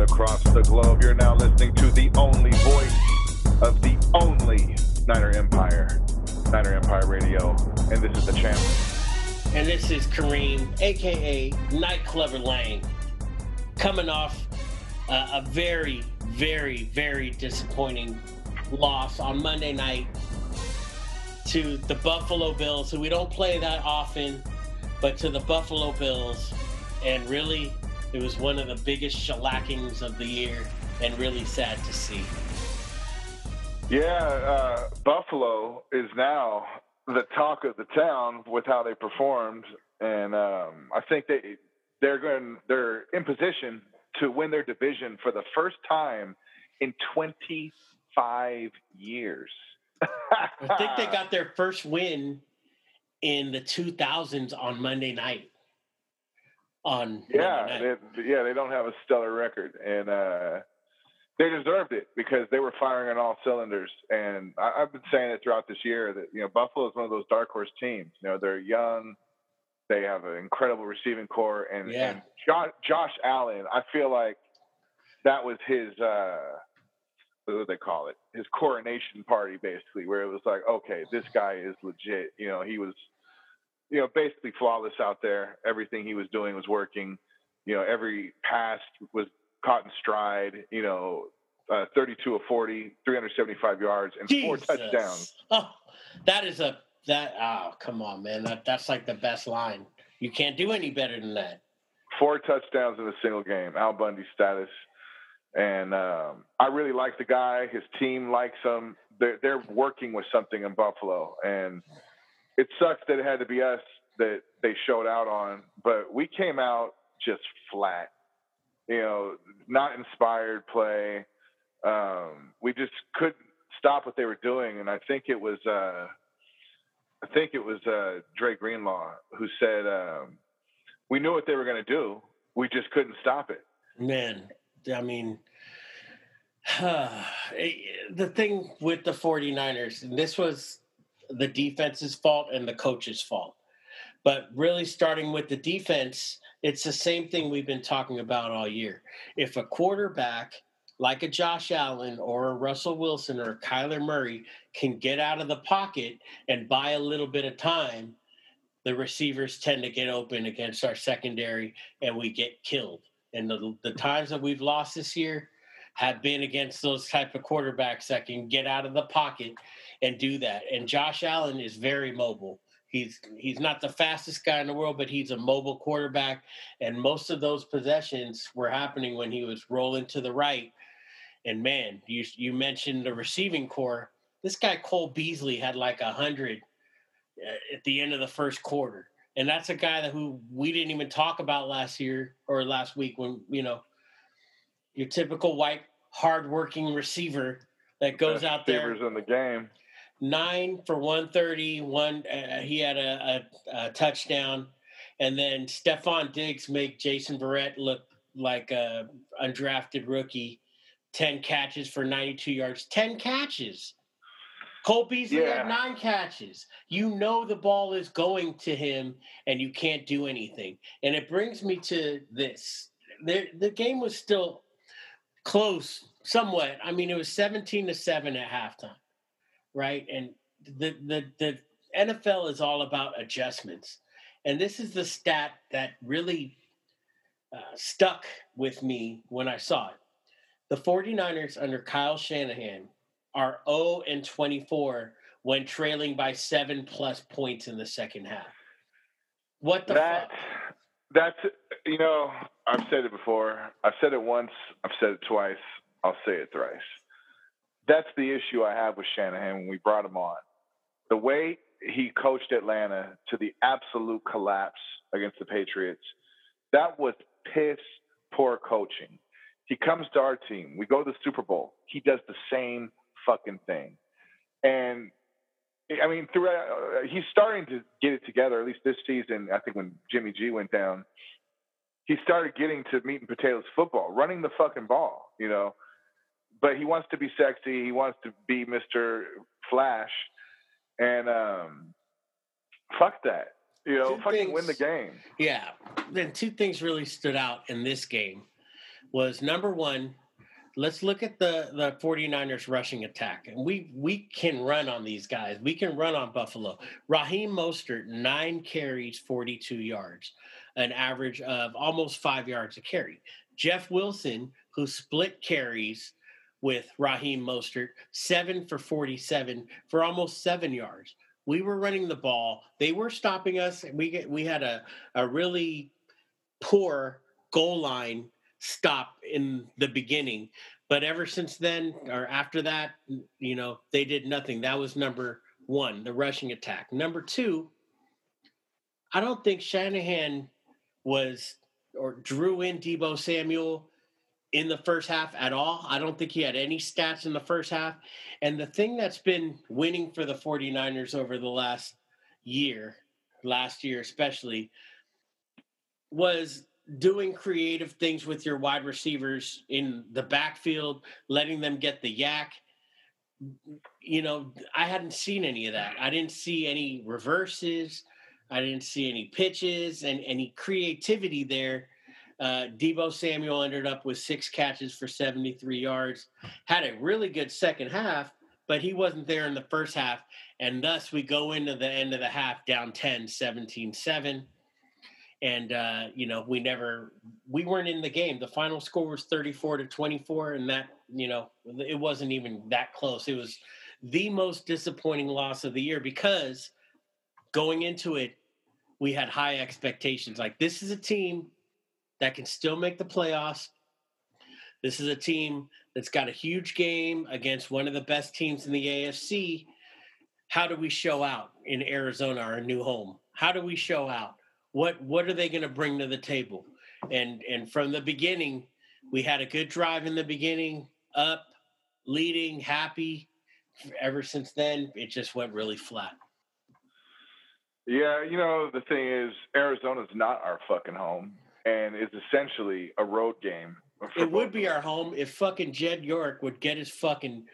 across the globe. You're now listening to the only voice of the only Niner Empire, Niner Empire Radio, and this is the channel. And this is Kareem, aka Night Clever Lang, coming off uh, a very, very, very disappointing loss on Monday night to the Buffalo Bills, who we don't play that often, but to the Buffalo Bills. And really, it was one of the biggest shellackings of the year and really sad to see. Yeah, uh, Buffalo is now the talk of the town with how they performed, and um, I think they they're going they're in position to win their division for the first time in 25 years. I think they got their first win in the 2000s on Monday night. On yeah, they, yeah, they don't have a stellar record, and uh, they deserved it because they were firing on all cylinders. And I, I've been saying it throughout this year that you know Buffalo is one of those dark horse teams. You know, they're young, they have an incredible receiving core, and, Yeah. and Josh, Josh Allen, I feel like that was his. Uh, what do they call it? His coronation party, basically, where it was like, okay, this guy is legit. You know, he was, you know, basically flawless out there. Everything he was doing was working. You know, every pass was caught in stride. You know, uh, 32 of 40, 375 yards, and four touchdowns. Oh, that is a that. Oh, come on, man. That that's like the best line. You can't do any better than that. four touchdowns in a single game. Al Bundy status, and um, I really like the guy. His team likes him. They're they're working with something in Buffalo, and it sucks that it had to be us that they showed out on. But we came out just flat. You know, not inspired play. Um, we just couldn't stop what they were doing, and I think it was. Uh, I think it was uh, Dre Greenlaw who said, um, "We knew what they were going to do. We just couldn't stop it." Man, I mean, the thing with the 49ers, and this was the defense's fault and the coach's fault. But really, starting with the defense, it's the same thing we've been talking about all year. If a quarterback like a Josh Allen or a Russell Wilson or a Kyler Murray can get out of the pocket and buy a little bit of time, the receivers tend to get open against our secondary and we get killed. And the, the times that we've lost this year have been against those type of quarterbacks that can get out of the pocket and do that. And Josh Allen is very mobile. He's he's not the fastest guy in the world, but he's a mobile quarterback. And most of those possessions were happening when he was rolling to the right. And man, you you mentioned the receiving core. This guy Cole Beasley had like a hundred uh, at the end of the first quarter, and that's a guy that who we didn't even talk about last year or last week when you know your typical white hardworking receiver that goes Best out there receivers in the game. Nine for 130 one uh, he had a, a, a touchdown and then Stefon Diggs make Jason Verrett look like a undrafted rookie 10 catches for 92 yards 10 catches Cole Beasley Yeah. had nine catches. You know the ball is going to him, and you can't do anything. And it brings me to this: the the game was still close, somewhat. I mean, it was seventeen to seven at halftime, right? And the the the NFL is all about adjustments, and this is the stat that really uh, stuck with me when I saw it. The 49ers under Kyle Shanahan are 0 and 24 when trailing by seven plus points in the second half. What the that fuck? that's you know I've said it before. I've said it once. I've said it twice. I'll say it thrice. That's the issue I have with Shanahan when we brought him on. The way he coached Atlanta to the absolute collapse against the Patriots, that was piss poor coaching. He comes to our team. We go to the Super Bowl. He does the same fucking thing. And I mean, throughout, uh, he's starting to get it together. At least this season, I think when Jimmy G went down, he started getting to meat and potatoes football, running the fucking ball, you know. But he wants to be sexy. He wants to be Mister Flash, and um, fuck that. You know, Two fucking things- win the game. Yeah. Then two things really stood out in this game. was number one, let's look at the the 49ers rushing attack. And we we can run on these guys. We can run on Buffalo. Raheem Mostert, nine carries, 42 yards, an average of almost five yards a carry. Jeff Wilson, who split carries with Raheem Mostert, seven for 47 for almost seven yards. We were running the ball. They were stopping us. We get, we had a, a really poor goal line stop in the beginning. But ever since then, or after that, you know, they did nothing. That was number one, the rushing attack. Number two, I don't think Shanahan was or drew in Deebo Samuel in the first half at all. I don't think he had any stats in the first half. And the thing that's been winning for the 49ers over the last year, last year especially, was doing creative things with your wide receivers in the backfield, letting them get the YAC. You know, I hadn't seen any of that. I didn't see any reverses. I didn't see any pitches and any creativity there. Uh, Deebo Samuel ended up with six catches for 73 yards, had a really good second half, but he wasn't there in the first half. And thus we go into the end of the half down 10, 17 7 and uh, you know we never we weren't in the game. The final score was 34 to 24 and that you know it wasn't even that close. It was the most disappointing loss of the year because going into it we had high expectations. Like this is a team that can still make the playoffs this is a team that's got a huge game against one of the best teams in the AFC how do we show out in Arizona our new home how do we show out what what are they going to bring to the table? And and from the beginning, we had a good drive in the beginning, up, leading, happy. Ever since then, it just went really flat. Yeah, you know the thing is, Arizona's not our fucking home, and is essentially a road game. It would be our home if fucking Jed York would get his fucking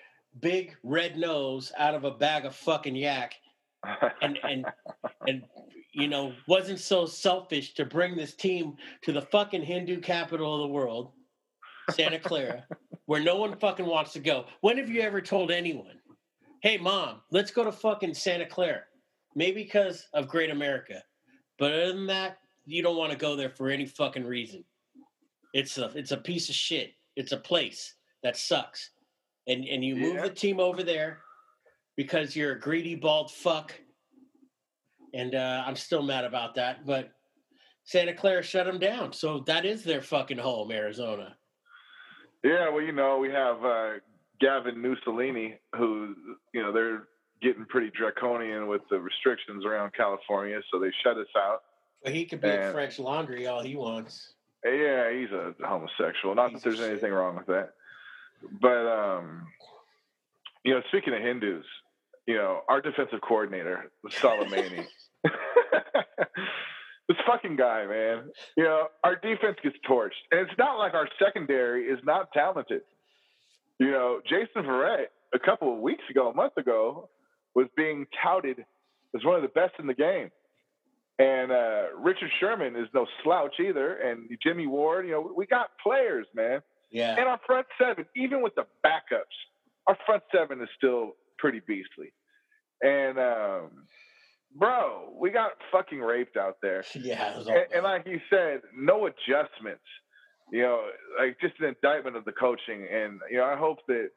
big red nose out of a bag of fucking yak and and and you know, wasn't so selfish to bring this team to the fucking Hindu capital of the world, Santa Clara, where no one fucking wants to go. When have you ever told anyone, hey, mom, let's go to fucking Santa Clara? Maybe because of Great America. But other than that, you don't want to go there for any fucking reason. It's a it's a piece of shit. It's a place that sucks. And and you move yeah. the team over there because you're a greedy bald fuck and uh, I'm still mad about that. But Santa Clara shut them down, so that is their fucking home, Arizona. Yeah, well, you know, we have uh, Gavin Mussolini, who you know they're getting pretty draconian with the restrictions around California, so they shut us out. But he could be and, French Laundry all he wants. Yeah, he's a homosexual. Not he's that there's anything wrong with that, but um, you know, speaking of Hindus, you know, our defensive coordinator, Soleimani. this fucking guy, man. You know, our defense gets torched. And it's not like our secondary is not talented. You know, Jason Verrett, a couple of weeks ago, a month ago, was being touted as one of the best in the game. And uh, Richard Sherman is no slouch either. And Jimmy Ward, you know, we got players, man. Yeah. And our front seven, even with the backups, our front seven is still pretty beastly. And um, bro, we got fucking raped out there. Yeah, and, and, like you said, no adjustments. You know, like just an indictment of the coaching. And you know, I hope that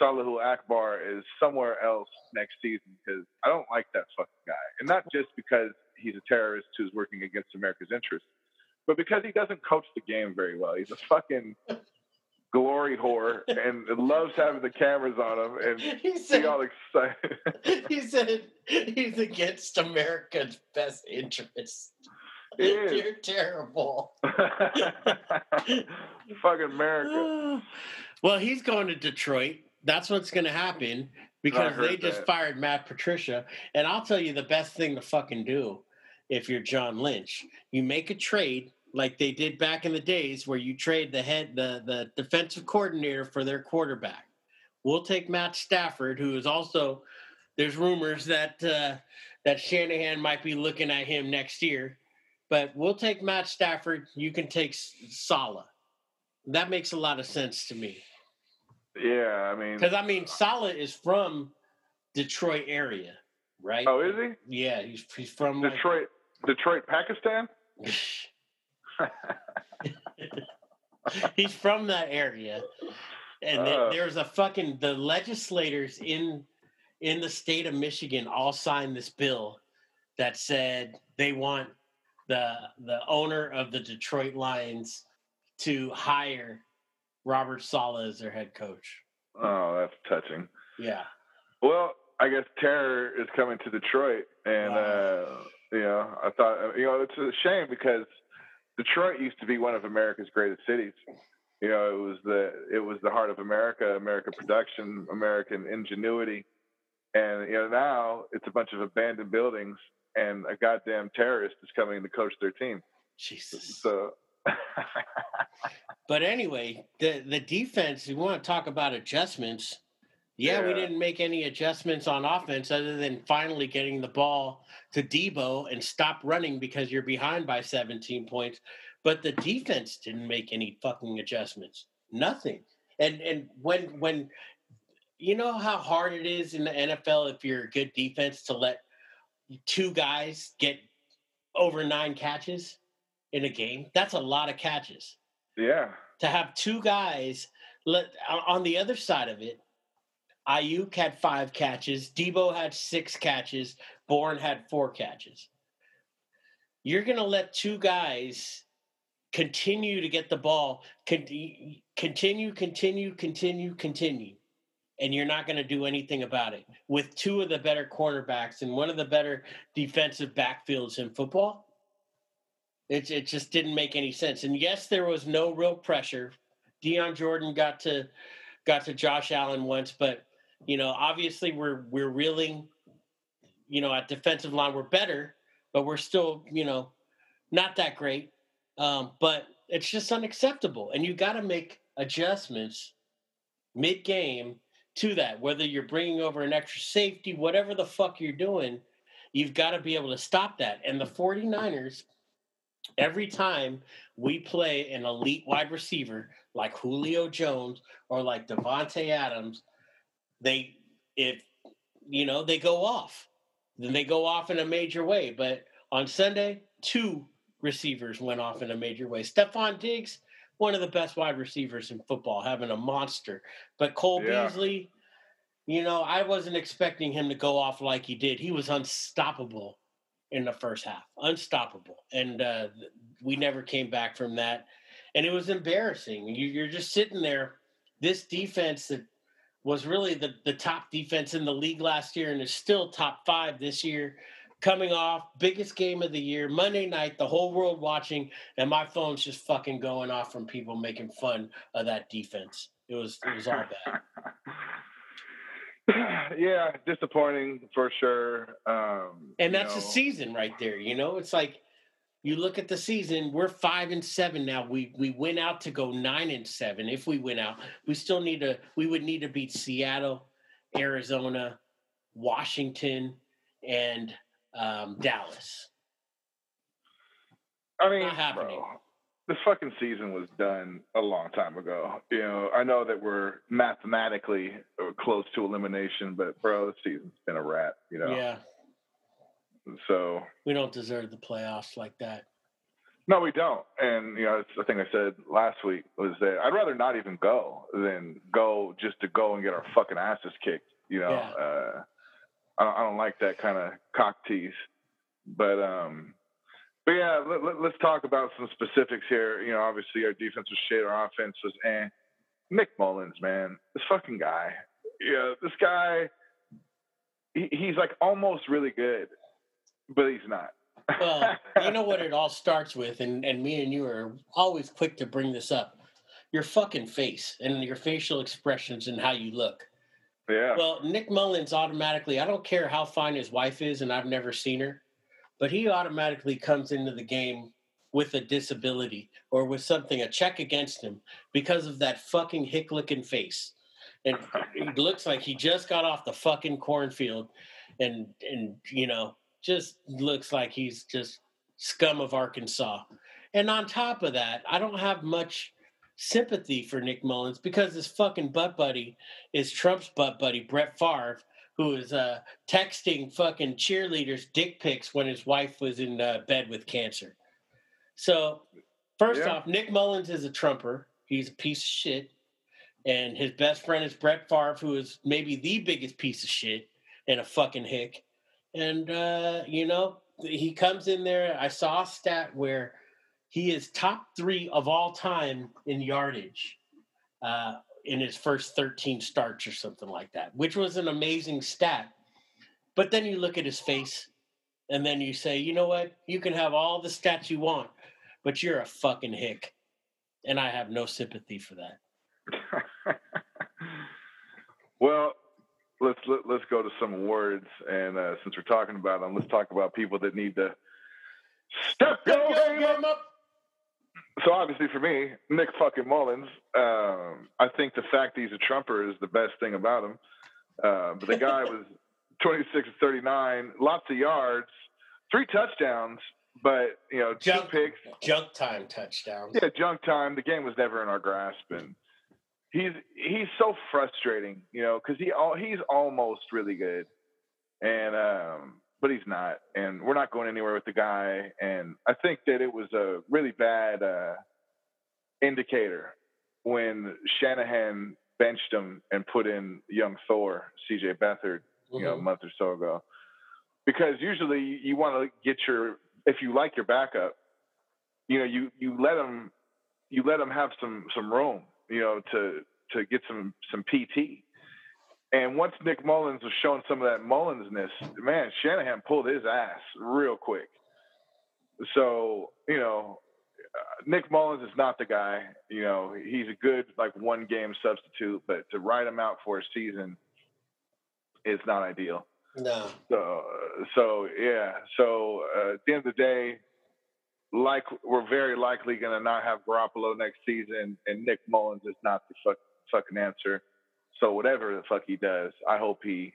Salahul Akbar is somewhere else next season because I don't like that fucking guy, and not just because he's a terrorist who's working against America's interests, but because he doesn't coach the game very well. He's a fucking glory whore and loves having the cameras on him and he said, all excited. he said he's against America's best interest. You're terrible. Fucking America. Well, he's going to Detroit. That's what's going to happen because they just that. fired Matt Patricia. And I'll tell you the best thing to fucking do if you're John Lynch. You make a trade like they did back in the days where you trade the head the the defensive coordinator for their quarterback. We'll take Matt Stafford, who is also there's rumors that uh, that Shanahan might be looking at him next year, but we'll take Matt Stafford. You can take Saleh. That makes a lot of sense to me. Yeah, I mean, Because I mean, Saleh is from Detroit area, right? oh, is he Yeah, he's he's from like- Detroit? Detroit, Pakistan. he's from that area, and Uh. there's a fucking the legislators in in the state of Michigan all signed this bill that said they want the the owner of the Detroit Lions to hire Robert Saleh as their head coach. oh, that's touching. Yeah. Well, I guess terror is coming to Detroit, and Wow. uh, you know, I thought you know it's a shame because Detroit used to be one of America's greatest cities. You know, it was the it was the heart of America, American production, American ingenuity, and you know now it's a bunch of abandoned buildings, and a goddamn terrorist is coming to coach their team. Jesus. So, But anyway, the the defense. We want to talk about adjustments. Yeah, we didn't make any adjustments on offense other than finally getting the ball to Deebo and stop running because you're behind by 17 points. But the defense didn't make any fucking adjustments. Nothing. And and when when you know how hard it is in the NFL if you're a good defense to let two guys get over nine catches in a game. That's a lot of catches yeah, to have two guys let on the other side of it. Aiyuk had five catches. Deebo had six catches. Bourne had four catches. You're going to let two guys continue to get the ball, continue, continue, continue, continue, and you're not going to do anything about it with two of the better cornerbacks and one of the better defensive backfields in football. It, it just didn't make any sense. And yes, there was no real pressure. Dion Jordan got to got to Josh Allen once, but you know, obviously we're we're reeling. You know, at defensive line we're better, but we're still you know not that great. Um, but it's just unacceptable, and you got to make adjustments mid game to that. Whether you're bringing over an extra safety, whatever the fuck you're doing, you've got to be able to stop that. And the 49ers every time we play an elite wide receiver like Julio Jones or like Davante Adams, they if you know they go off, then they go off in a major way. But on Sunday, two receivers went off in a major way. Stefon Diggs, one of the best wide receivers in football, having a monster. But Cole Yeah. Beasley, you know, I wasn't expecting him to go off like he did. He was unstoppable in the first half, unstoppable, and uh, we never came back from that. And it was embarrassing. You, you're just sitting there. This defense that was really the, the top defense in the league last year and is still top five this year. Coming off biggest game of the year, Monday night, the whole world watching, and my phone's just fucking going off from people making fun of that defense. It was it was all bad. yeah, disappointing for sure. Um, And that's the season right there. You know, it's like you look at the season, we're five and seven now. We we went out to go nine and seven. If we went out, we still need to we would need to beat Seattle, Arizona, Washington, and um, Dallas. I mean, Not happening. bro, this fucking season was done a long time ago. You know, I know that we're mathematically close to elimination, but bro, this season's been a wrap. You know, Yeah, so we don't deserve the playoffs like that. no, we don't. And you know, it's the thing I said last week was that I'd rather not even go than go just to go and get our fucking asses kicked. You know, Yeah. uh, I don't, I don't like that kind of cock tease. But um, but yeah, let, let's talk about some specifics here. You know, obviously our defense was shit, our offense was eh. Nick Mullens, man, this fucking guy. Yeah, this guy. He, he's like almost really good, but he's not. Well, you know what it all starts with, and, and me and you are always quick to bring this up. Your fucking face and your facial expressions and how you look. yeah. Well, Nick Mullens automatically, I don't care how fine his wife is, and I've never seen her, but he automatically comes into the game with a disability or with something, a check against him because of that fucking hick looking face. And it looks like he just got off the fucking cornfield and, and, you know, just looks like he's just scum of Arkansas. And on top of that, I don't have much sympathy for Nick Mullens because his fucking butt buddy is Trump's butt buddy, Brett Favre, who is uh, texting fucking cheerleaders dick pics when his wife was in uh, bed with cancer. So, first yeah. off, Nick Mullens is a Trumper. He's a piece of shit. And his best friend is Brett Favre, who is maybe the biggest piece of shit and a fucking hick. And, uh, you know, he comes in there. I saw a stat where he is top three of all time in yardage uh, in his first 13 starts or something like that, which was an amazing stat. But then you look at his face and then you say, you know what? You can have all the stats you want, but you're a fucking hick. And I have no sympathy for that. well, let's let, us let us go to some awards, and uh, since we're talking about them, let's talk about people that need to step your game up so obviously for me, Nick fucking Mullens. um, I think the fact he's a Trumper is the best thing about him. Uh, but the guy was 26 39, lots of yards, three touchdowns, but you know, junk, two picks, junk time touchdowns. Yeah, junk time. The game was never in our grasp, and he's he's so frustrating, you know, because he all he's almost really good, and um, but he's not. And we're not going anywhere with the guy. And I think that it was a really bad uh, indicator when Shanahan benched him and put in young Thor, CJ Beathard, mm-hmm. you know, a mm-hmm. month or so ago. Because usually you want to get your, if you like your backup, you know, you, you let them, you let them have some, some room, you know, to, to get some, some PT and once Nick Mullens was showing some of that Mullinsness, man, Shanahan pulled his ass real quick. So, you know, uh, Nick Mullens is not the guy. You know, he's a good like one game substitute, but to ride him out for a season is not ideal. No. So, so yeah. So uh, at the end of the day, like we're very likely going to not have Garoppolo next season, and Nick Mullens is not the fuck, fucking answer. So whatever the fuck he does, I hope he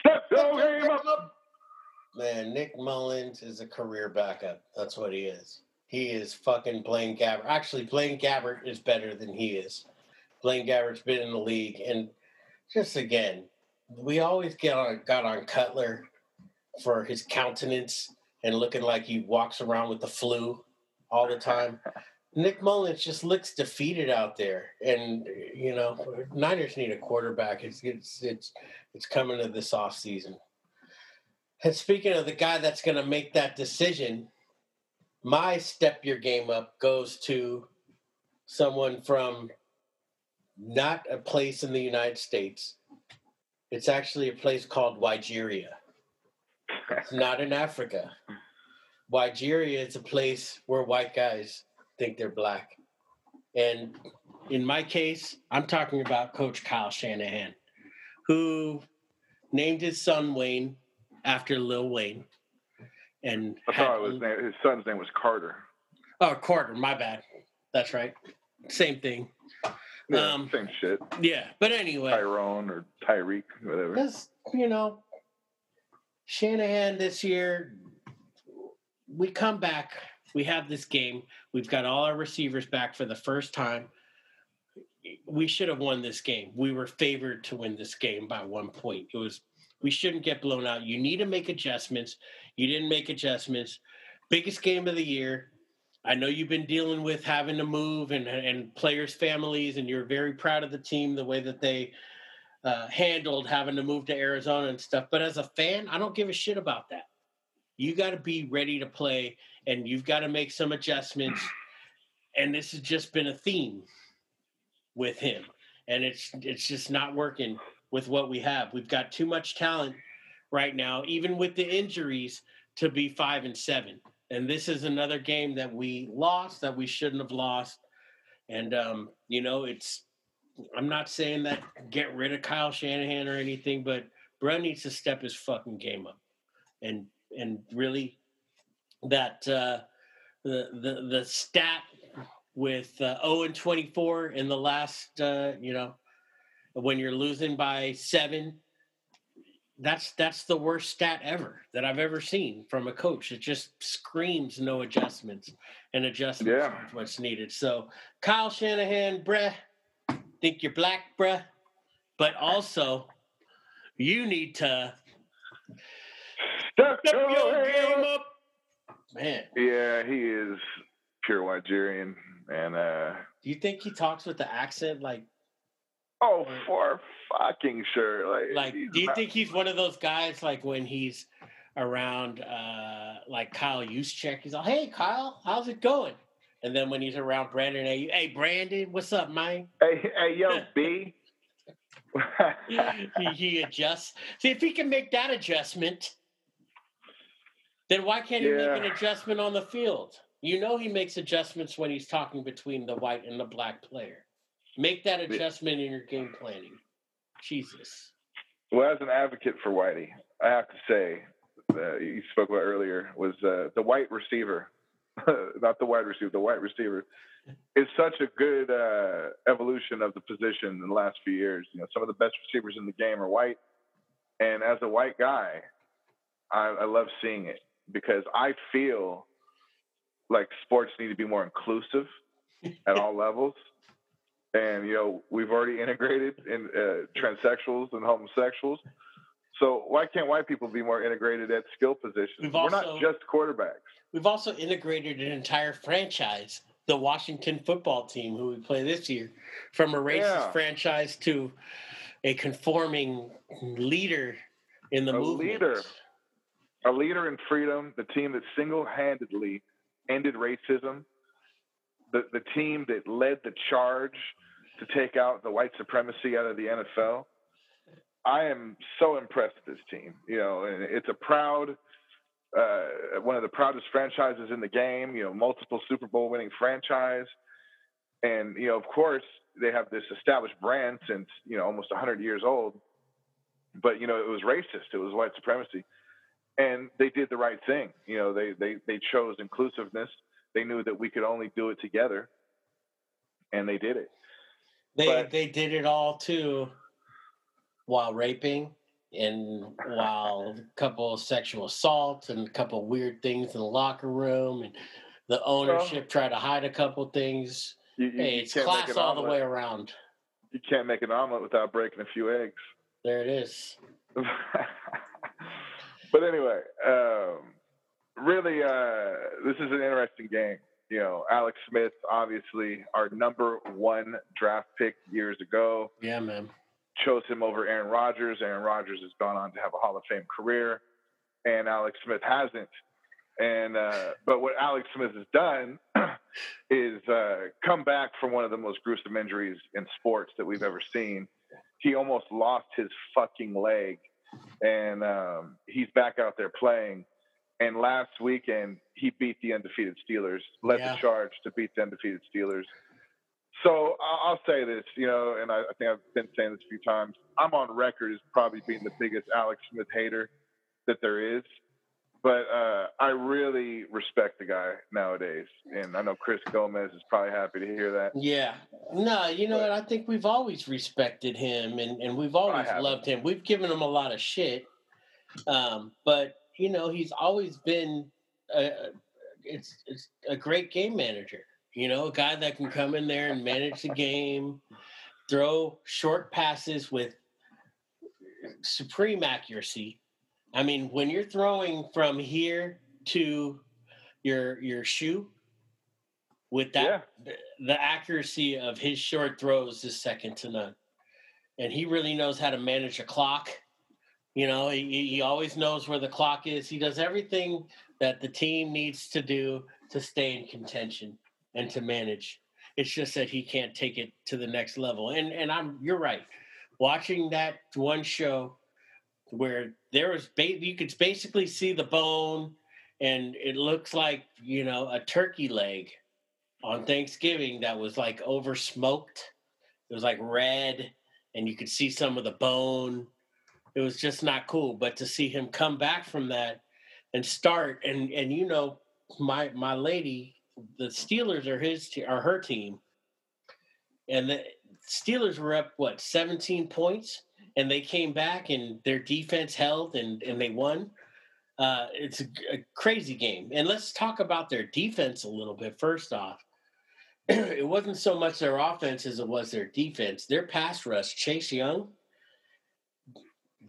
steps your game up. Man, Nick Mullens is a career backup. That's what he is. He is fucking Blaine Gabbert. Actually, Blaine Gabbert is better than he is. Blaine Gabbert's been in the league, and just again, we always get on got on Cutler for his countenance and looking like he walks around with the flu all the time. Nick Mullens just looks defeated out there, and you know, Niners need a quarterback. It's it's it's it's coming to this off season. And speaking of the guy that's going to make that decision, my step your game up goes to someone from not a place in the United States. It's actually a place called Nigeria. It's not in Africa. Nigeria is a place where white guys think they're black. And in my case, I'm talking about Coach Kyle Shanahan, who named his son Wayne after Lil Wayne. And I thought his, name, his son's name was Carter. Oh, Carter. My bad. That's right. Same thing. Yeah, um, same shit. Yeah, but anyway, Tyrone or Tyreek, whatever. This, you know, Shanahan this year, we come back we have this game. We've got all our receivers back for the first time. We should have won this game. We were favored to win this game by one point. It was we shouldn't get blown out. You need to make adjustments. You didn't make adjustments. Biggest game of the year. I know you've been dealing with having to move and and players' families, and you're very proud of the team the way that they uh, handled having to move to Arizona and stuff. But as a fan, I don't give a shit about that. You got to be ready to play and you've got to make some adjustments. And this has just been a theme with him. And it's it's just not working with what we have. We've got too much talent right now, even with the injuries, to be five and seven. And this is another game that we lost that we shouldn't have lost. And um, you know, it's I'm not saying that get rid of Kyle Shanahan or anything, but Brett needs to step his fucking game up and and really that uh, the the the stat with uh, 0 and 24 in the last uh, you know when you're losing by seven that's that's the worst stat ever that I've ever seen from a coach. It just screams no adjustments, and adjustments Yeah. what's needed. So Kyle Shanahan, bruh, think you're black, bruh, but also you need to Step step your your game game up, man. Yeah, he is pure Nigerian, and uh, Do you think he talks with the accent like oh, for fucking sure. Like, like do you not- think he's one of those guys like when he's around uh like Kyle Juszczyk, he's like, Hey Kyle, how's it going? And then when he's around Brandon, hey, hey Brandon, what's up, man? Hey, hey, yo, B. he, he adjusts. See if he can make that adjustment, then why can't he Yeah. make an adjustment on the field? You know he makes adjustments when he's talking between the white and the black player. Make that adjustment in your game planning. Jesus. well, as an advocate for Whitey, I have to say, uh, you spoke about earlier, was uh, the white receiver, not the wide receiver, the white receiver, is such a good uh, evolution of the position in the last few years. You know, some of the best receivers in the game are white, and as a white guy, I, I love seeing it because I feel like sports need to be more inclusive at all levels. And you know, we've already integrated in uh, transsexuals and homosexuals. So why can't white people be more integrated at skill positions? We've We're not just quarterbacks. We've also integrated an entire franchise, the Washington football team, who we play this year, from a racist Yeah. franchise to a conforming leader in the A movement. leader. A leader in freedom, the team that single-handedly ended racism, the the team that led the charge to take out the white supremacy out of the NFL. I am so impressed with this team. You know, and it's a proud, uh, one of the proudest franchises in the game. You know, multiple Super Bowl winning franchise, and you know, of course, they have this established brand since you know almost 100 years old. But you know, it was racist. It was white supremacy, and they did the right thing. You know, they they they chose inclusiveness. They knew that we could only do it together, and they did it. They But- they did it all too while raping and while a couple of sexual assaults and a couple of weird things in the locker room and the ownership tried to hide a couple things. You, you- Hey, it's class all the way around. You can't make an omelet without breaking a few eggs. There it is. but anyway, um, really, uh, this is an interesting game. You know, Alex Smith, obviously our number one draft pick years ago, Yeah, man. chose him over Aaron Rodgers. Aaron Rodgers has gone on to have a Hall of Fame career, and Alex Smith hasn't. And uh, but what Alex Smith has done is uh, come back from one of the most gruesome injuries in sports that we've ever seen. He almost lost his fucking leg, and um, he's back out there playing. And last weekend, he beat the undefeated Steelers, led Yeah. the charge to beat the undefeated Steelers. So I'll say this, you know, and I, I think I've been saying this a few times. I'm on record as probably being the biggest Alex Smith hater that there is, but uh, I really respect the guy nowadays, and I know Chris Gomez is probably happy to hear that. Yeah. No, you know what? I think we've always respected him and, and we've always loved him. We've given him a lot of shit. Um, but you know, he's always been a, it's it's a great game manager. You know, a guy that can come in there and manage the game, throw short passes with supreme accuracy. I mean, when you're throwing from here to your your shoe with that Yeah. the accuracy of his short throws is second to none. And he really knows how to manage a clock. You know, he, he always knows where the clock is. He does everything that the team needs to do to stay in contention and to manage. It's just that he can't take it to the next level. And and I'm you're right. Watching that one show where there was ba- you could basically see the bone and it looks like, you know, a turkey leg on Thanksgiving that was like over smoked. It was like red, and you could see some of the bone. It was just not cool. But to see him come back from that and start, and and you know, my my lady, the Steelers are his te- are her team, and the Steelers were up what seventeen points, and they came back and their defense held and and they won. Uh, it's a, a crazy game. And let's talk about their defense a little bit. First off, it wasn't so much their offense as it was their defense. Their pass rush, Chase Young,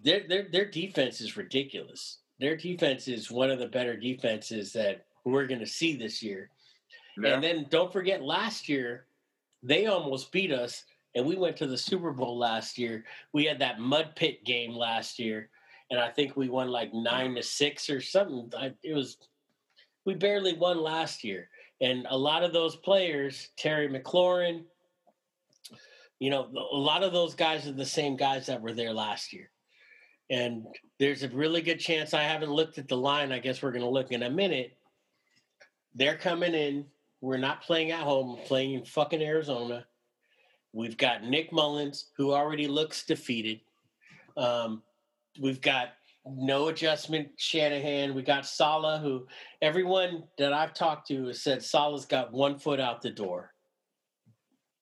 their their their defense is ridiculous. Their defense is one of the better defenses that we're going to see this year. Yeah. And then don't forget last year they almost beat us and we went to the Super Bowl last year. We had that mud pit game last year and I think we won like 9 to 6 or something. It was we barely won last year. And a lot of those players, Terry McLaurin, you know, a lot of those guys are the same guys that were there last year. And there's a really good chance I haven't looked at the line. I guess we're going to look in a minute. They're coming in. We're not playing at home, we're playing in fucking Arizona. We've got Nick Mullens, who already looks defeated. Um, we've got no adjustment Shanahan. We got Saleh, who everyone that I've talked to has said Saleh's got one foot out the door.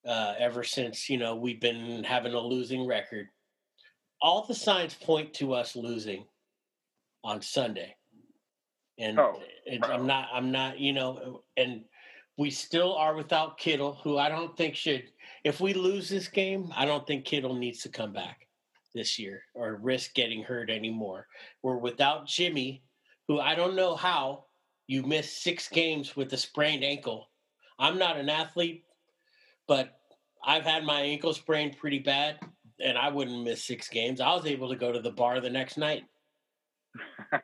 Uh, ever since you know we've been having a losing record, all the signs point to us losing on Sunday, and oh, I'm not. I'm not. You know, and we still are without Kittle, who I don't think should. If we lose this game, I don't think Kittle needs to come back this year or risk getting hurt anymore. We're without Jimmy, who I don't know how you missed six games with a sprained ankle. I'm not an athlete, but I've had my ankle sprained pretty bad, and I wouldn't miss six games. I was able to go to the bar the next night.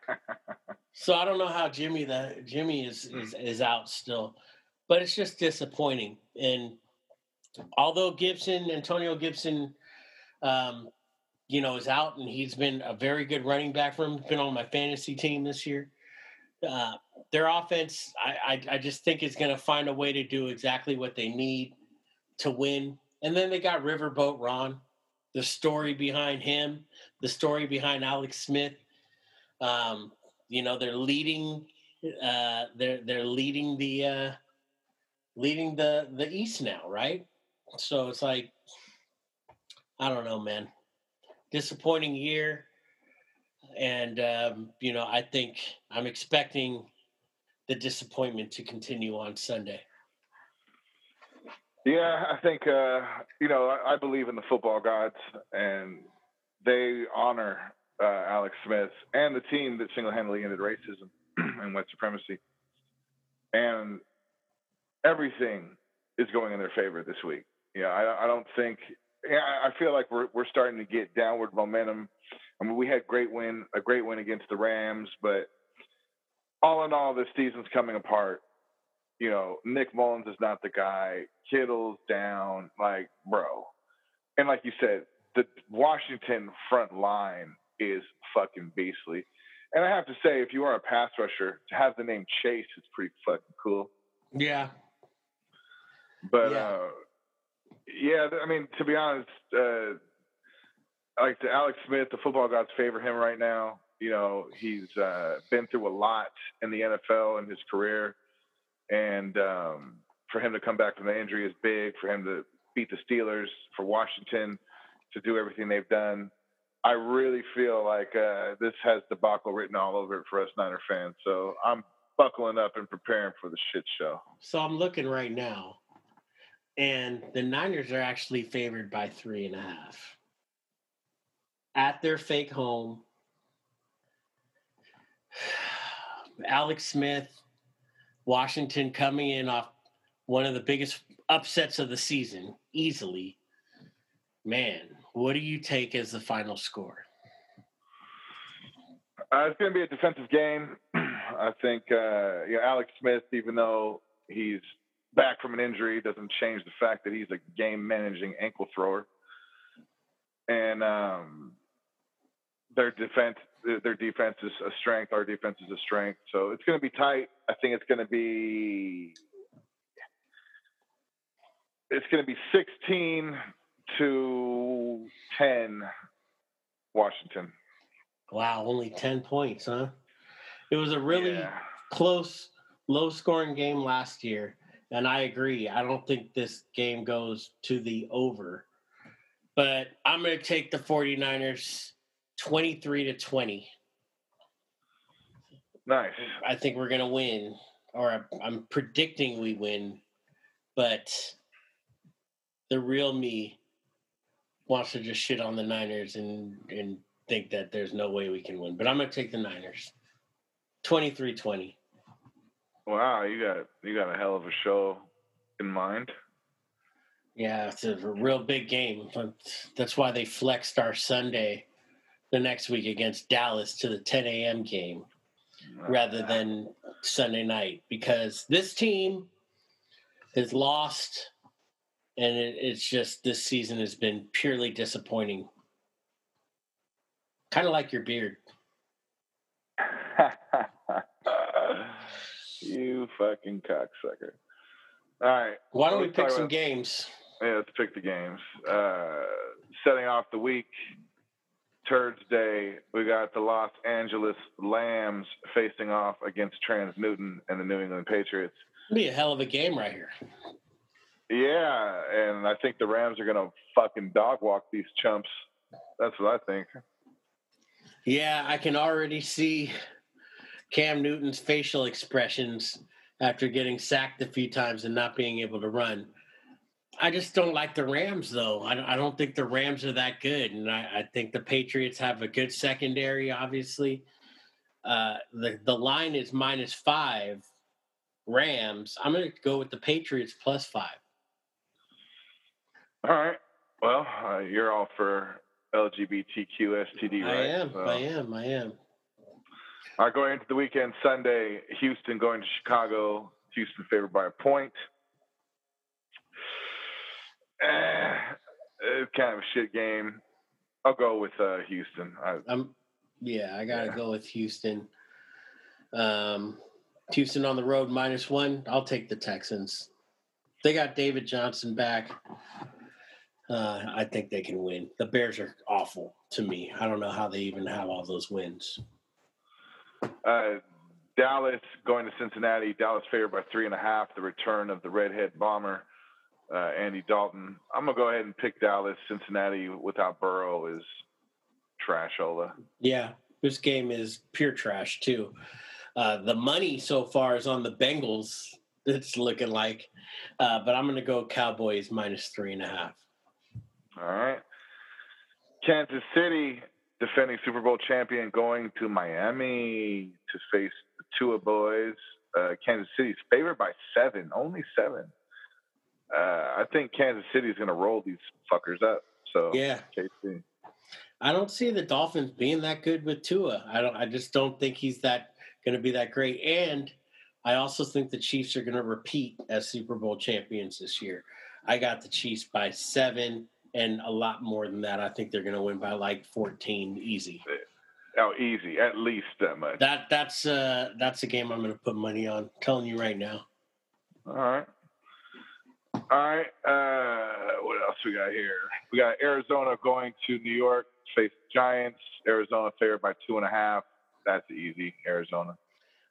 so I don't know how Jimmy the Jimmy is, is is out still, but it's just disappointing. And although Gibson, Antonio Gibson, um, you know, is out, and he's been a very good running back for him. Been on my fantasy team this year. Uh, their offense, I, I, I just think is going to find a way to do exactly what they need to win. And then they got Riverboat Ron, the story behind him, the story behind Alex Smith. Um, you know, they're leading. Uh, they're they're leading the uh, leading the the East now, right? So it's like, I don't know, man disappointing year. And, um, you know, I think I'm expecting the disappointment to continue on Sunday. Yeah, I think, uh, you know, I, I, believe in the football gods and they honor uh, Alex Smith and the team that single handedly ended racism and white supremacy. And everything is going in their favor this week. Yeah, I, I don't think yeah, I feel like we're we're starting to get downward momentum. I mean, we had great win, a great win against the Rams, but all in all, this season's coming apart. You know, Nick Mullens is not the guy. Kittle's down, like bro, and like you said, the Washington front line is fucking beastly. And I have to say, if you are a pass rusher, to have the name Chase is pretty fucking cool. Yeah. But yeah. uh yeah, I mean, to be honest, uh, like the Alex Smith, the football gods favor him right now. You know, he's uh, been through a lot in the NFL in his career, and um, for him to come back from the injury is big. For him to beat the Steelers, for Washington to do everything they've done, I really feel like uh, this has debacle written all over it for us Niner fans. So I'm buckling up and preparing for the shit show. So I'm looking right now and the Niners are actually favored by three and a half at their fake home. Alex Smith, Washington coming in off one of the biggest upsets of the season, easily. Man, what do you take as the final score? Uh, it's going to be a defensive game. I think uh, you know Alex Smith, even though he's back from an injury doesn't change the fact that he's a game managing ankle thrower. And um, their defense, their defense is a strength. Our defense is a strength. So it's going to be tight. I think it's going to be it's going to be 16 to 10 Washington. Wow, only 10 points, huh? It was a really yeah. close, low scoring game last year and I agree. I don't think this game goes to the over. but I'm going to take the 49ers 23 to 20. Nice. I think we're going to win, or I'm predicting we win, but the real me wants to just shit on the Niners and, and think that there's no way we can win. But I'm going to take the Niners 23 20. Wow, you got you got a hell of a show in mind. Yeah, it's a real big game. That's why they flexed our Sunday the next week against Dallas to the 10 a.m. game rather than Sunday night because this team has lost, and it, it's just this season has been purely disappointing. Kind of like your beard. you fucking cocksucker. All right. Why don't we pick some about, games? Yeah, let's pick the games. Uh, setting off the week, Turds Day, we got the Los Angeles Lambs facing off against Trans Newton and the New England Patriots. It'll be a hell of a game right here. Yeah, and I think the Rams are going to fucking dog walk these chumps. That's what I think. Yeah, I can already see Cam Newton's facial expressions after getting sacked a few times and not being able to run. I just don't like the Rams, though. I, don't think the Rams are that good, and I, I think the Patriots have a good secondary. Obviously, uh, the the line is minus five. Rams. I'm going to go with the Patriots plus five. All right. Well, uh, you're all for LGBTQ STD, right? I am. So. I am. I am. All right, going into the weekend, Sunday, Houston going to Chicago. Houston favored by a point. Eh, it's kind of a shit game. I'll go with uh, Houston. I, am yeah, I gotta yeah. go with Houston. Um, Houston on the road minus one. I'll take the Texans. They got David Johnson back. Uh, I think they can win. The Bears are awful to me. I don't know how they even have all those wins. Uh, Dallas going to Cincinnati. Dallas favored by three and a half. The return of the redhead bomber, uh, Andy Dalton. I'm gonna go ahead and pick Dallas. Cincinnati without Burrow is trash. Ola. Yeah, this game is pure trash too. Uh, the money so far is on the Bengals. It's looking like, uh, but I'm gonna go Cowboys minus three and a half. All right. Kansas City defending Super Bowl champion going to Miami to face the Tua boys. Uh, Kansas City's favored by seven, only seven. Uh, I think Kansas City is going to roll these fuckers up. So yeah, KC. I don't see the Dolphins being that good with Tua. I don't. I just don't think he's that going to be that great. And I also think the Chiefs are going to repeat as Super Bowl champions this year. I got the Chiefs by seven and a lot more than that. I think they're going to win by like 14 easy. Oh, easy, at least that much. That that's uh that's a game I'm going to put money on. I'm telling you right now. All right. All right. Uh, what else we got here? We got Arizona going to New York, face Giants. Arizona favored by two and a half. That's easy. Arizona.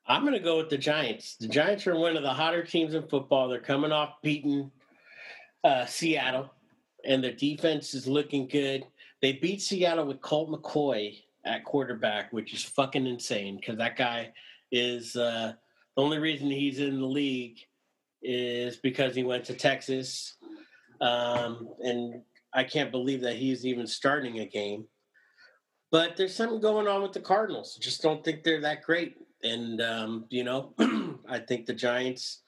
I'm going to go with the Giants. The Giants are one of the hotter teams in football. They're coming off beating uh, Seattle and their defense is looking good. They beat Seattle with Colt McCoy at quarterback, which is fucking insane because that guy is uh, the only reason he's in the league is because he went to Texas. Um, and I can't believe that he's even starting a game. But there's something going on with the Cardinals. Just don't think they're that great. And, um, you know, I think the Giants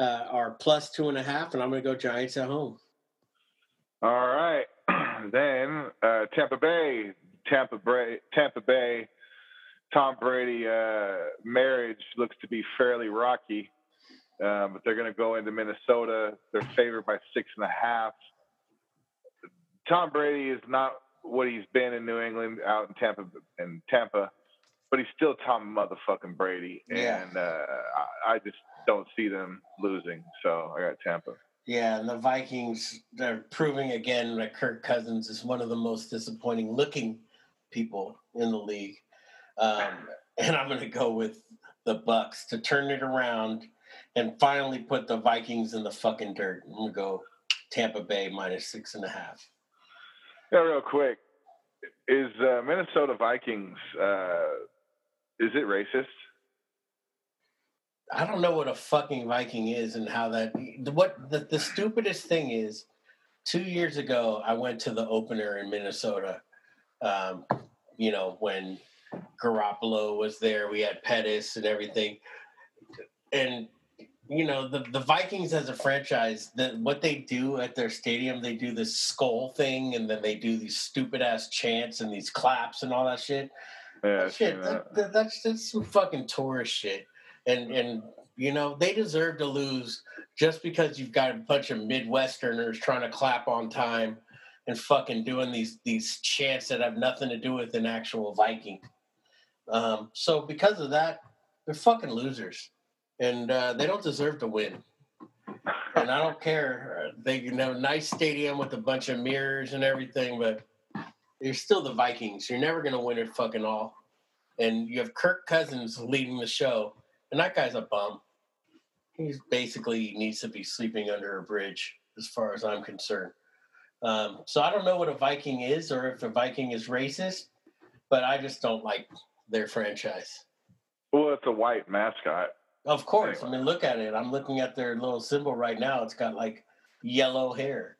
uh, are plus two and a half, and I'm going to go Giants at home. All right. then uh, Tampa Bay, Tampa Bay, Tampa Bay, Tom Brady uh, marriage looks to be fairly rocky, uh, but they're going to go into Minnesota. They're favored by six and a half. Tom Brady is not what he's been in New England, out in Tampa, in Tampa, but he's still Tom motherfucking Brady, yeah. and uh, I, I just don't see them losing. So I got Tampa. Yeah, and the Vikings, they're proving again that Kirk Cousins is one of the most disappointing looking people in the league. Um, and I'm going to go with the Bucs to turn it around and finally put the Vikings in the fucking dirt. I'm going to go Tampa Bay minus six and a half. Yeah, real quick. Is uh, Minnesota Vikings uh, is it racist? I don't know what a fucking Viking is and how that. What the, the stupidest thing is, two years ago I went to the opener in Minnesota. Um, you know when Garoppolo was there, we had Pettis and everything, and you know the the Vikings as a franchise, the, what they do at their stadium, they do this skull thing, and then they do these stupid ass chants and these claps and all that shit. Yeah, That shit, that, that, that's that's some fucking tourist shit, and and you know they deserve to lose just because you've got a bunch of Midwesterners trying to clap on time and fucking doing these these chants that have nothing to do with an actual Viking. Um, so because of that, they're fucking losers, and uh, they don't deserve to win. And I don't care. They have a nice stadium with a bunch of mirrors and everything, but you're still the Vikings. You're never to win it fucking all. And you have Kirk Cousins leading the show, and that guy's a bum. He basically needs to be sleeping under a bridge, as far as I'm concerned. Um, so I don't know what a Viking is, or if a Viking is racist, but I just don't like their franchise. Well, it's a white mascot. Of course, Anyway. I mean, look at it. I'm looking at their little symbol right now. It's got like yellow hair.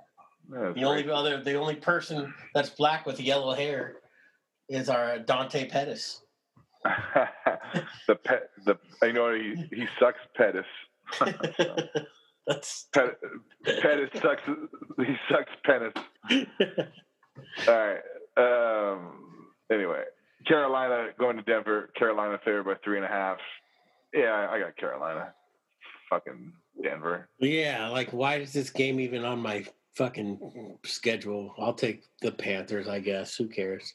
Yeah, The only racist. other, the only person that's black with yellow hair is our Dante Pettis. the pet, the you know he he sucks Pettis. that's Pet, Pettis sucks. He sucks Pettis. All right. Um. Anyway, Carolina going to Denver. Carolina favored by three and a half. Yeah, I got Carolina. Fucking Denver. yeah. Like, why is this game even on my fucking schedule? I'll take the Panthers, I guess. Who cares?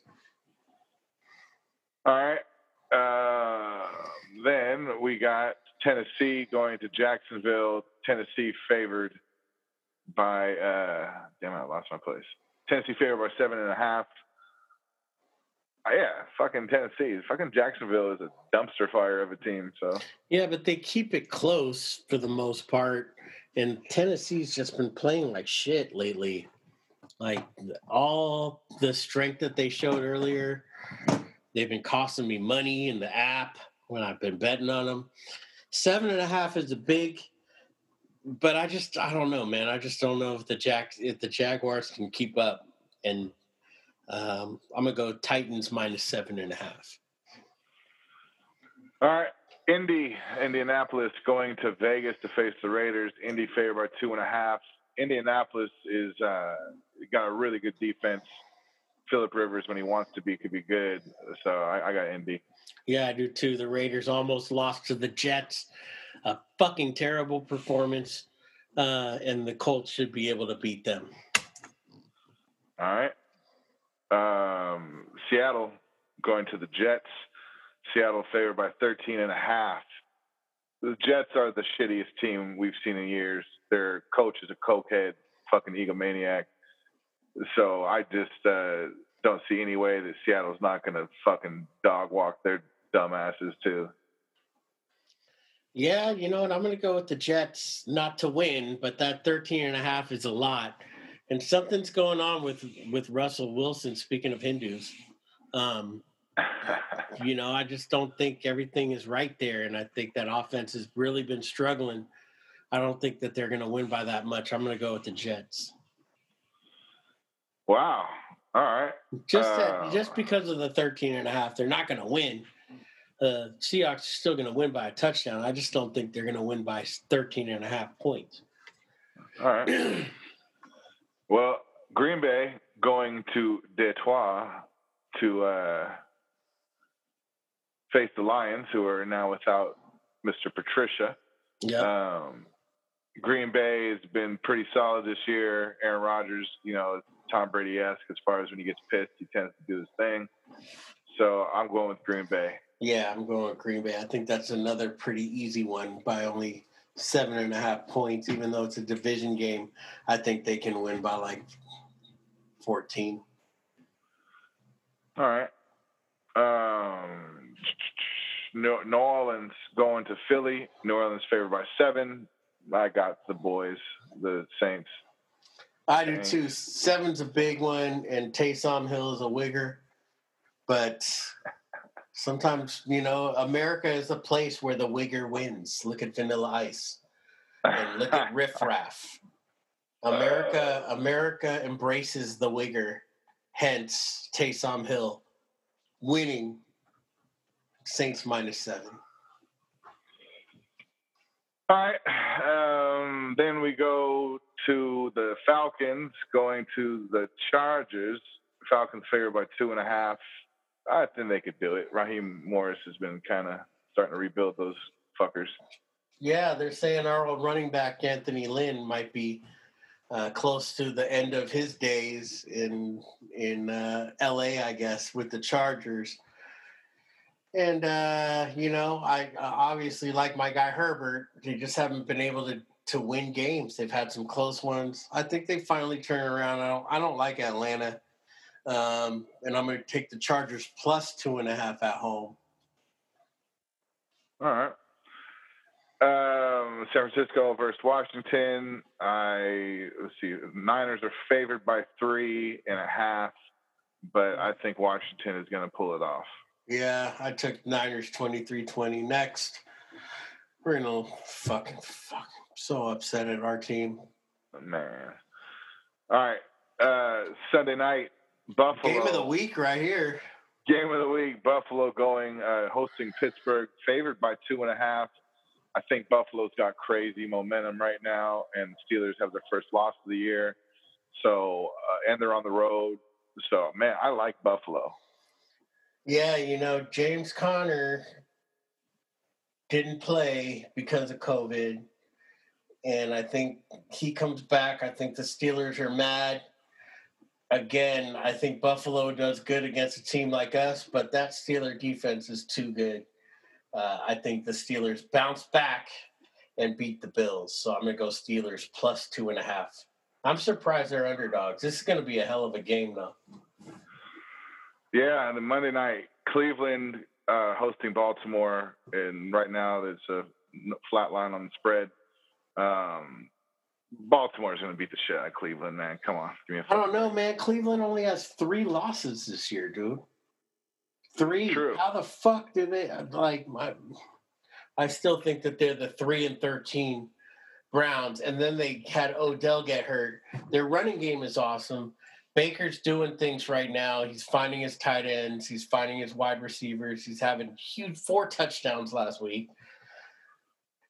All right. Uh, then we got Tennessee going to Jacksonville. Tennessee favored by uh, damn it, I lost my place. Tennessee favored by seven and a half. Uh, yeah, fucking Tennessee. Fucking Jacksonville is a dumpster fire of a team. So Yeah, but they keep it close for the most part. And Tennessee's just been playing like shit lately. Like all the strength that they showed earlier, they've been costing me money in the app when I've been betting on them. Seven and a half is a big, but I just I don't know, man. I just don't know if the Jack if the Jaguars can keep up. And um, I'm gonna go Titans minus seven and a half. all right. Indy, Indianapolis going to Vegas to face the Raiders. Indy favored by two and a half. Indianapolis is uh, got a really good defense. Philip Rivers, when he wants to be, could be good. So I, I got Indy. Yeah, I do too. The Raiders almost lost to the Jets. A fucking terrible performance. Uh, and the Colts should be able to beat them. All right. Um, Seattle going to the Jets. Seattle favored by 13 and a half. The Jets are the shittiest team we've seen in years. Their coach is a cokehead, fucking egomaniac. So I just uh, don't see any way that Seattle's not going to fucking dog walk their dumbasses too. Yeah, you know what? I'm going to go with the Jets not to win, but that 13 and a half is a lot. And something's going on with with Russell Wilson, speaking of Hindus. Um, you know, I just don't think everything is right there. And I think that offense has really been struggling. I don't think that they're going to win by that much. I'm going to go with the Jets. Wow. All right. Just Uh, just because of the 13 and a half, they're not going to win. Uh, Seahawks are still going to win by a touchdown. I just don't think they're going to win by 13 and a half points. All right. well, Green Bay going to Detroit to uh, face the Lions, who are now without Mr. Patricia. Yeah. Um, Green Bay has been pretty solid this year. Aaron Rodgers, you know, Tom Brady esque as far as when he gets pissed, he tends to do his thing. So I'm going with Green Bay. Yeah, I'm going with Green Bay. I think that's another pretty easy one by only seven and a half points, even though it's a division game. I think they can win by like 14. All right. Um, New New Orleans going to Philly. New Orleans favored by seven. I got the boys, the Saints. I do too. Seven's a big one, and Taysom Hill is a wigger. But sometimes, you know, America is a place where the wigger wins. Look at Vanilla Ice, and look at Riff Raff. America, America embraces the wigger. Hence, Taysom Hill winning Saints minus seven. All right. Um, then we go to the Falcons going to the Chargers. Falcons favored by two and a half. I think they could do it. Raheem Morris has been kind of starting to rebuild those fuckers. Yeah, they're saying our old running back Anthony Lynn might be uh, close to the end of his days in in uh, L.A. I guess with the Chargers. And uh, you know, I uh, obviously like my guy Herbert. They just haven't been able to to win games. They've had some close ones. I think they finally turn around. I don't, I don't like Atlanta, um, and I'm going to take the Chargers plus two and a half at home. All right. Um, San Francisco versus Washington. I let's see. Niners are favored by three and a half, but I think Washington is going to pull it off. Yeah, I took Niners 23-20. Next, we're gonna fucking fuck. So upset at our team. Man. All right. Uh, Sunday night, Buffalo. Game of the week right here. Game of the week, Buffalo going uh, hosting Pittsburgh, favored by two and a half. I think Buffalo's got crazy momentum right now, and Steelers have their first loss of the year. So, uh, and they're on the road. So, man, I like Buffalo. Yeah, you know, James Conner didn't play because of COVID. And I think he comes back. I think the Steelers are mad. Again, I think Buffalo does good against a team like us, but that Steeler defense is too good. Uh, I think the Steelers bounce back and beat the Bills. So I'm going to go Steelers plus two and a half. I'm surprised they're underdogs. This is going to be a hell of a game, though. Yeah, the Monday night, Cleveland uh, hosting Baltimore, and right now there's a flat line on the spread. Um, Baltimore's going to beat the shit out of Cleveland, man. Come on, give me a. I don't know, man. Cleveland only has three losses this year, dude. Three. True. How the fuck do they like? My, I still think that they're the three and thirteen Browns, and then they had Odell get hurt. Their running game is awesome. Baker's doing things right now. He's finding his tight ends. He's finding his wide receivers. He's having huge four touchdowns last week.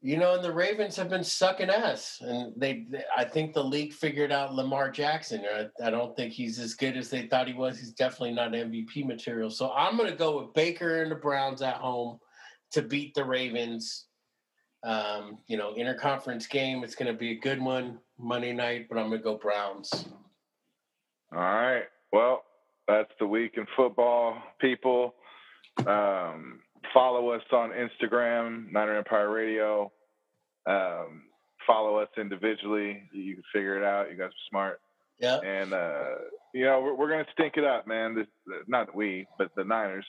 You know, and the Ravens have been sucking ass, and they. I think the league figured out Lamar Jackson. I, I don't think he's as good as they thought he was. He's definitely not MVP material. So I'm going to go with Baker and the Browns at home to beat the Ravens. Um, you know, interconference game. It's going to be a good one Monday night, but I'm going to go Browns. All right. Well, that's the week in football, people. Um, follow us on Instagram, Niner Empire Radio. Um, follow us individually. You can figure it out. You guys are smart. Yeah. And uh, you know we're, we're going to stink it up, man. This, not we, but the Niners.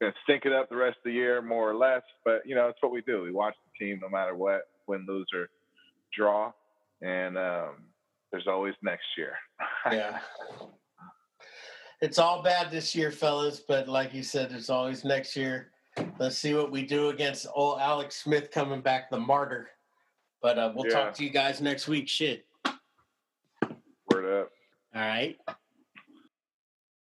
Going to stink it up the rest of the year, more or less. But you know it's what we do. We watch the team no matter what, win, lose, or draw. And um, there's always next year. yeah. It's all bad this year, fellas, but like you said, there's always next year. Let's see what we do against old Alex Smith coming back, the martyr. But uh, we'll yeah. talk to you guys next week. Shit. Word up. All right.